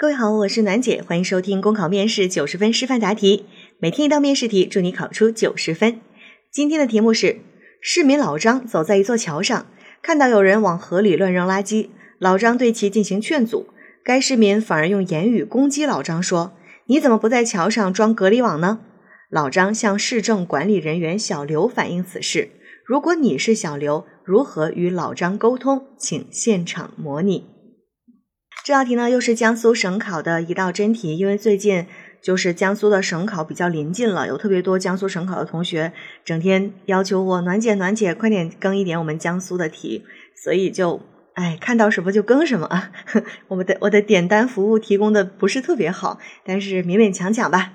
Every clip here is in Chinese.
各位好，我是暖姐，欢迎收听公考面试九十分示范答题，每天一道面试题，祝你考出九十分。今天的题目是：市民老张走在一座桥上，看到有人往河里乱扔垃圾，老张对其进行劝阻，该市民反而用言语攻击老张，说：“你怎么不在桥上装隔离网呢？”老张向市政管理人员小刘反映此事。如果你是小刘，如何与老张沟通？请现场模拟。这道题呢，又是江苏省考的一道真题。因为最近就是江苏的省考比较临近了，有特别多江苏省考的同学整天要求我暖姐暖姐快点更一点我们江苏的题，所以就哎看到什么就更什么啊。我们的我的点单服务提供的不是特别好，但是勉勉强强吧。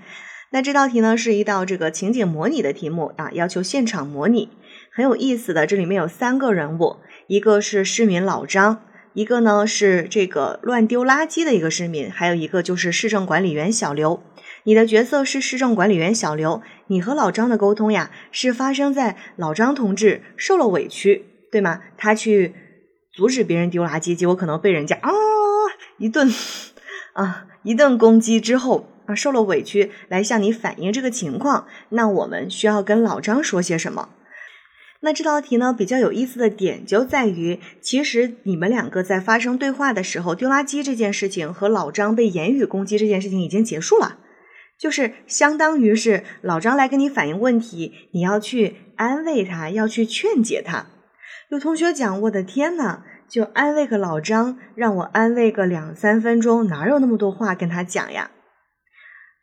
那这道题呢是一道这个情景模拟的题目啊，要求现场模拟，很有意思的。这里面有三个人物，一个是市民老张。一个呢是这个乱丢垃圾的一个市民，还有一个就是市政管理员小刘。你的角色是市政管理员小刘，你和老张的沟通呀，是发生在老张同志受了委屈，对吗？他去阻止别人丢垃圾，结果可能被人家啊一顿啊一顿攻击之后啊受了委屈，来向你反映这个情况。那我们需要跟老张说些什么？那这道题呢，比较有意思的点就在于，其实你们两个在发生对话的时候，丢垃圾这件事情和老张被言语攻击这件事情已经结束了，就是相当于是老张来跟你反映问题，你要去安慰他，要去劝解他。有同学讲，我的天呐，就安慰个老张，让我安慰个两三分钟，哪有那么多话跟他讲呀？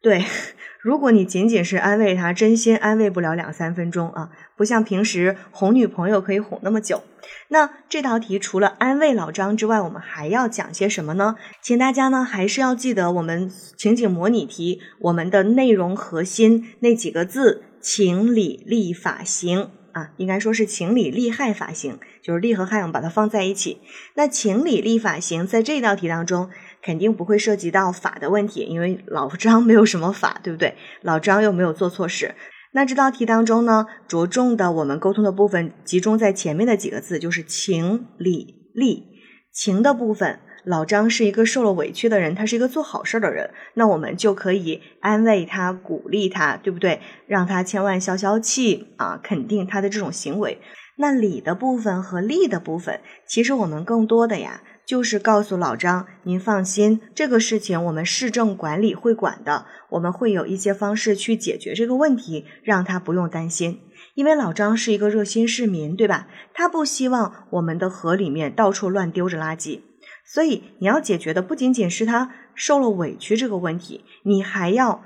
对，如果你仅仅是安慰他，真心安慰不了两三分钟啊，不像平时哄女朋友可以哄那么久。那这道题除了安慰老张之外，我们还要讲些什么呢？请大家呢还是要记得我们情景模拟题我们的内容核心那几个字：情理利法行啊，应该说是情理利害法行，就是利和害，我们把它放在一起。那情理利法行在这道题当中。肯定不会涉及到法的问题，因为老张没有什么法，对不对？老张又没有做错事。那这道题当中呢，着重的我们沟通的部分集中在前面的几个字，就是情理利。情的部分，老张是一个受了委屈的人，他是一个做好事的人，那我们就可以安慰他、鼓励他，对不对？让他千万消消气啊，肯定他的这种行为。那理的部分和利的部分，其实我们更多的呀。就是告诉老张，您放心，这个事情我们市政管理会管的，我们会有一些方式去解决这个问题，让他不用担心。因为老张是一个热心市民，对吧？他不希望我们的河里面到处乱丢着垃圾，所以你要解决的不仅仅是他受了委屈这个问题，你还要。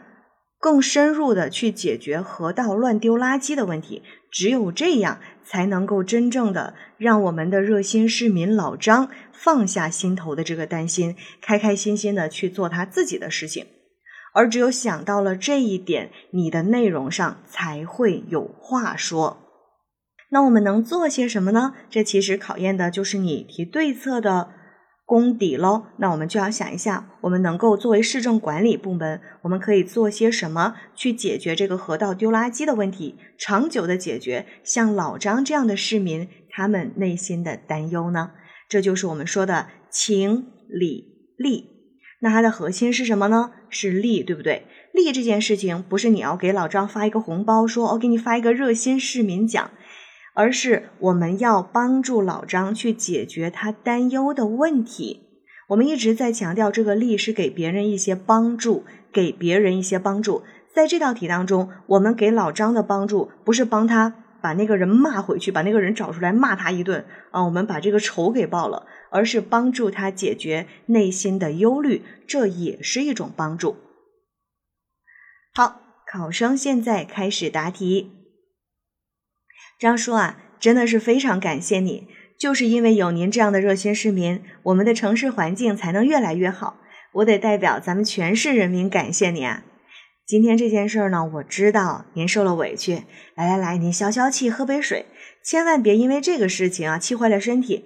更深入的去解决河道乱丢垃圾的问题，只有这样才能够真正的让我们的热心市民老张放下心头的这个担心，开开心心的去做他自己的事情。而只有想到了这一点，你的内容上才会有话说。那我们能做些什么呢？这其实考验的就是你提对策的。功底喽，那我们就要想一下，我们能够作为市政管理部门，我们可以做些什么去解决这个河道丢垃圾的问题，长久的解决像老张这样的市民他们内心的担忧呢？这就是我们说的情理利。那它的核心是什么呢？是利，对不对？利这件事情不是你要给老张发一个红包，说我给你发一个热心市民奖。而是我们要帮助老张去解决他担忧的问题。我们一直在强调，这个力是给别人一些帮助，给别人一些帮助。在这道题当中，我们给老张的帮助不是帮他把那个人骂回去，把那个人找出来骂他一顿啊，我们把这个仇给报了，而是帮助他解决内心的忧虑，这也是一种帮助。好，考生现在开始答题。张叔啊，真的是非常感谢你，就是因为有您这样的热心市民，我们的城市环境才能越来越好。我得代表咱们全市人民感谢你啊！今天这件事儿呢，我知道您受了委屈，来来来，您消消气，喝杯水，千万别因为这个事情啊气坏了身体。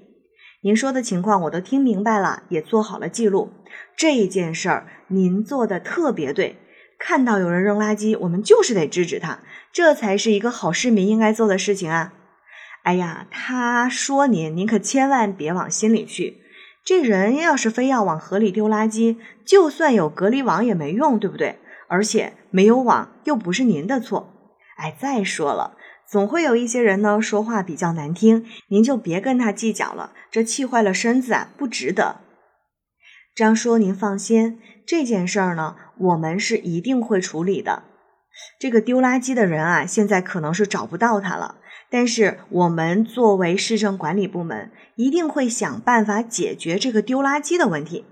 您说的情况我都听明白了，也做好了记录。这件事儿您做的特别对。看到有人扔垃圾，我们就是得制止他，这才是一个好市民应该做的事情啊！哎呀，他说您，您可千万别往心里去。这人要是非要往河里丢垃圾，就算有隔离网也没用，对不对？而且没有网又不是您的错。哎，再说了，总会有一些人呢说话比较难听，您就别跟他计较了，这气坏了身子啊，不值得。张叔，您放心，这件事儿呢，我们是一定会处理的。这个丢垃圾的人啊，现在可能是找不到他了。但是我们作为市政管理部门，一定会想办法解决这个丢垃圾的问题。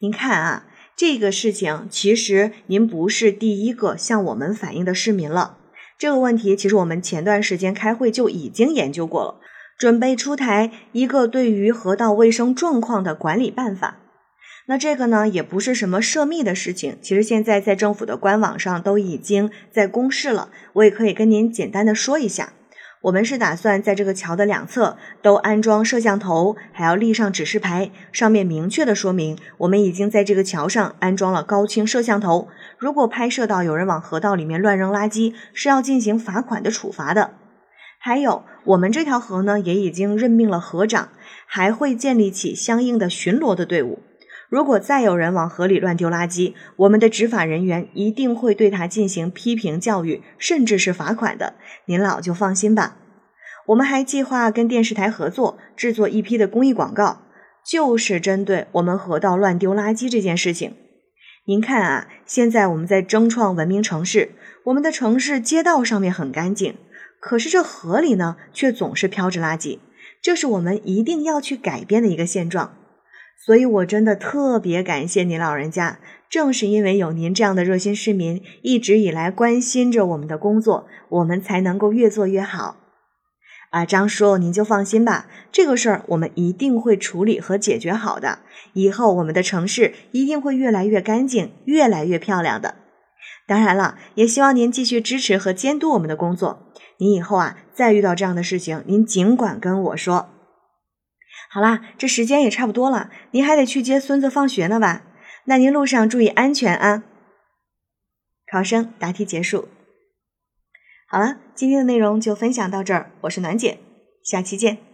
您看啊，这个事情其实您不是第一个向我们反映的市民了。这个问题其实我们前段时间开会就已经研究过了，准备出台一个对于河道卫生状况的管理办法。那这个呢，也不是什么涉密的事情，其实现在在政府的官网上都已经在公示了，我也可以跟您简单的说一下。我们是打算在这个桥的两侧都安装摄像头，还要立上指示牌，上面明确的说明我们已经在这个桥上安装了高清摄像头。如果拍摄到有人往河道里面乱扔垃圾，是要进行罚款的处罚的。还有，我们这条河呢，也已经任命了河长，还会建立起相应的巡逻的队伍。如果再有人往河里乱丢垃圾，我们的执法人员一定会对他进行批评教育，甚至是罚款的。您老就放心吧。我们还计划跟电视台合作，制作一批的公益广告，就是针对我们河道乱丢垃圾这件事情。您看啊，现在我们在争创文明城市，我们的城市街道上面很干净，可是这河里呢，却总是飘着垃圾，这是我们一定要去改变的一个现状。所以，我真的特别感谢您老人家。正是因为有您这样的热心市民一直以来关心着我们的工作，我们才能够越做越好。啊，张叔，您就放心吧，这个事儿我们一定会处理和解决好的。以后我们的城市一定会越来越干净，越来越漂亮的。当然了，也希望您继续支持和监督我们的工作。您以后啊，再遇到这样的事情，您尽管跟我说。好啦，这时间也差不多了，您还得去接孙子放学呢吧？那您路上注意安全啊！考生答题结束。好了，今天的内容就分享到这儿，我是暖姐，下期见。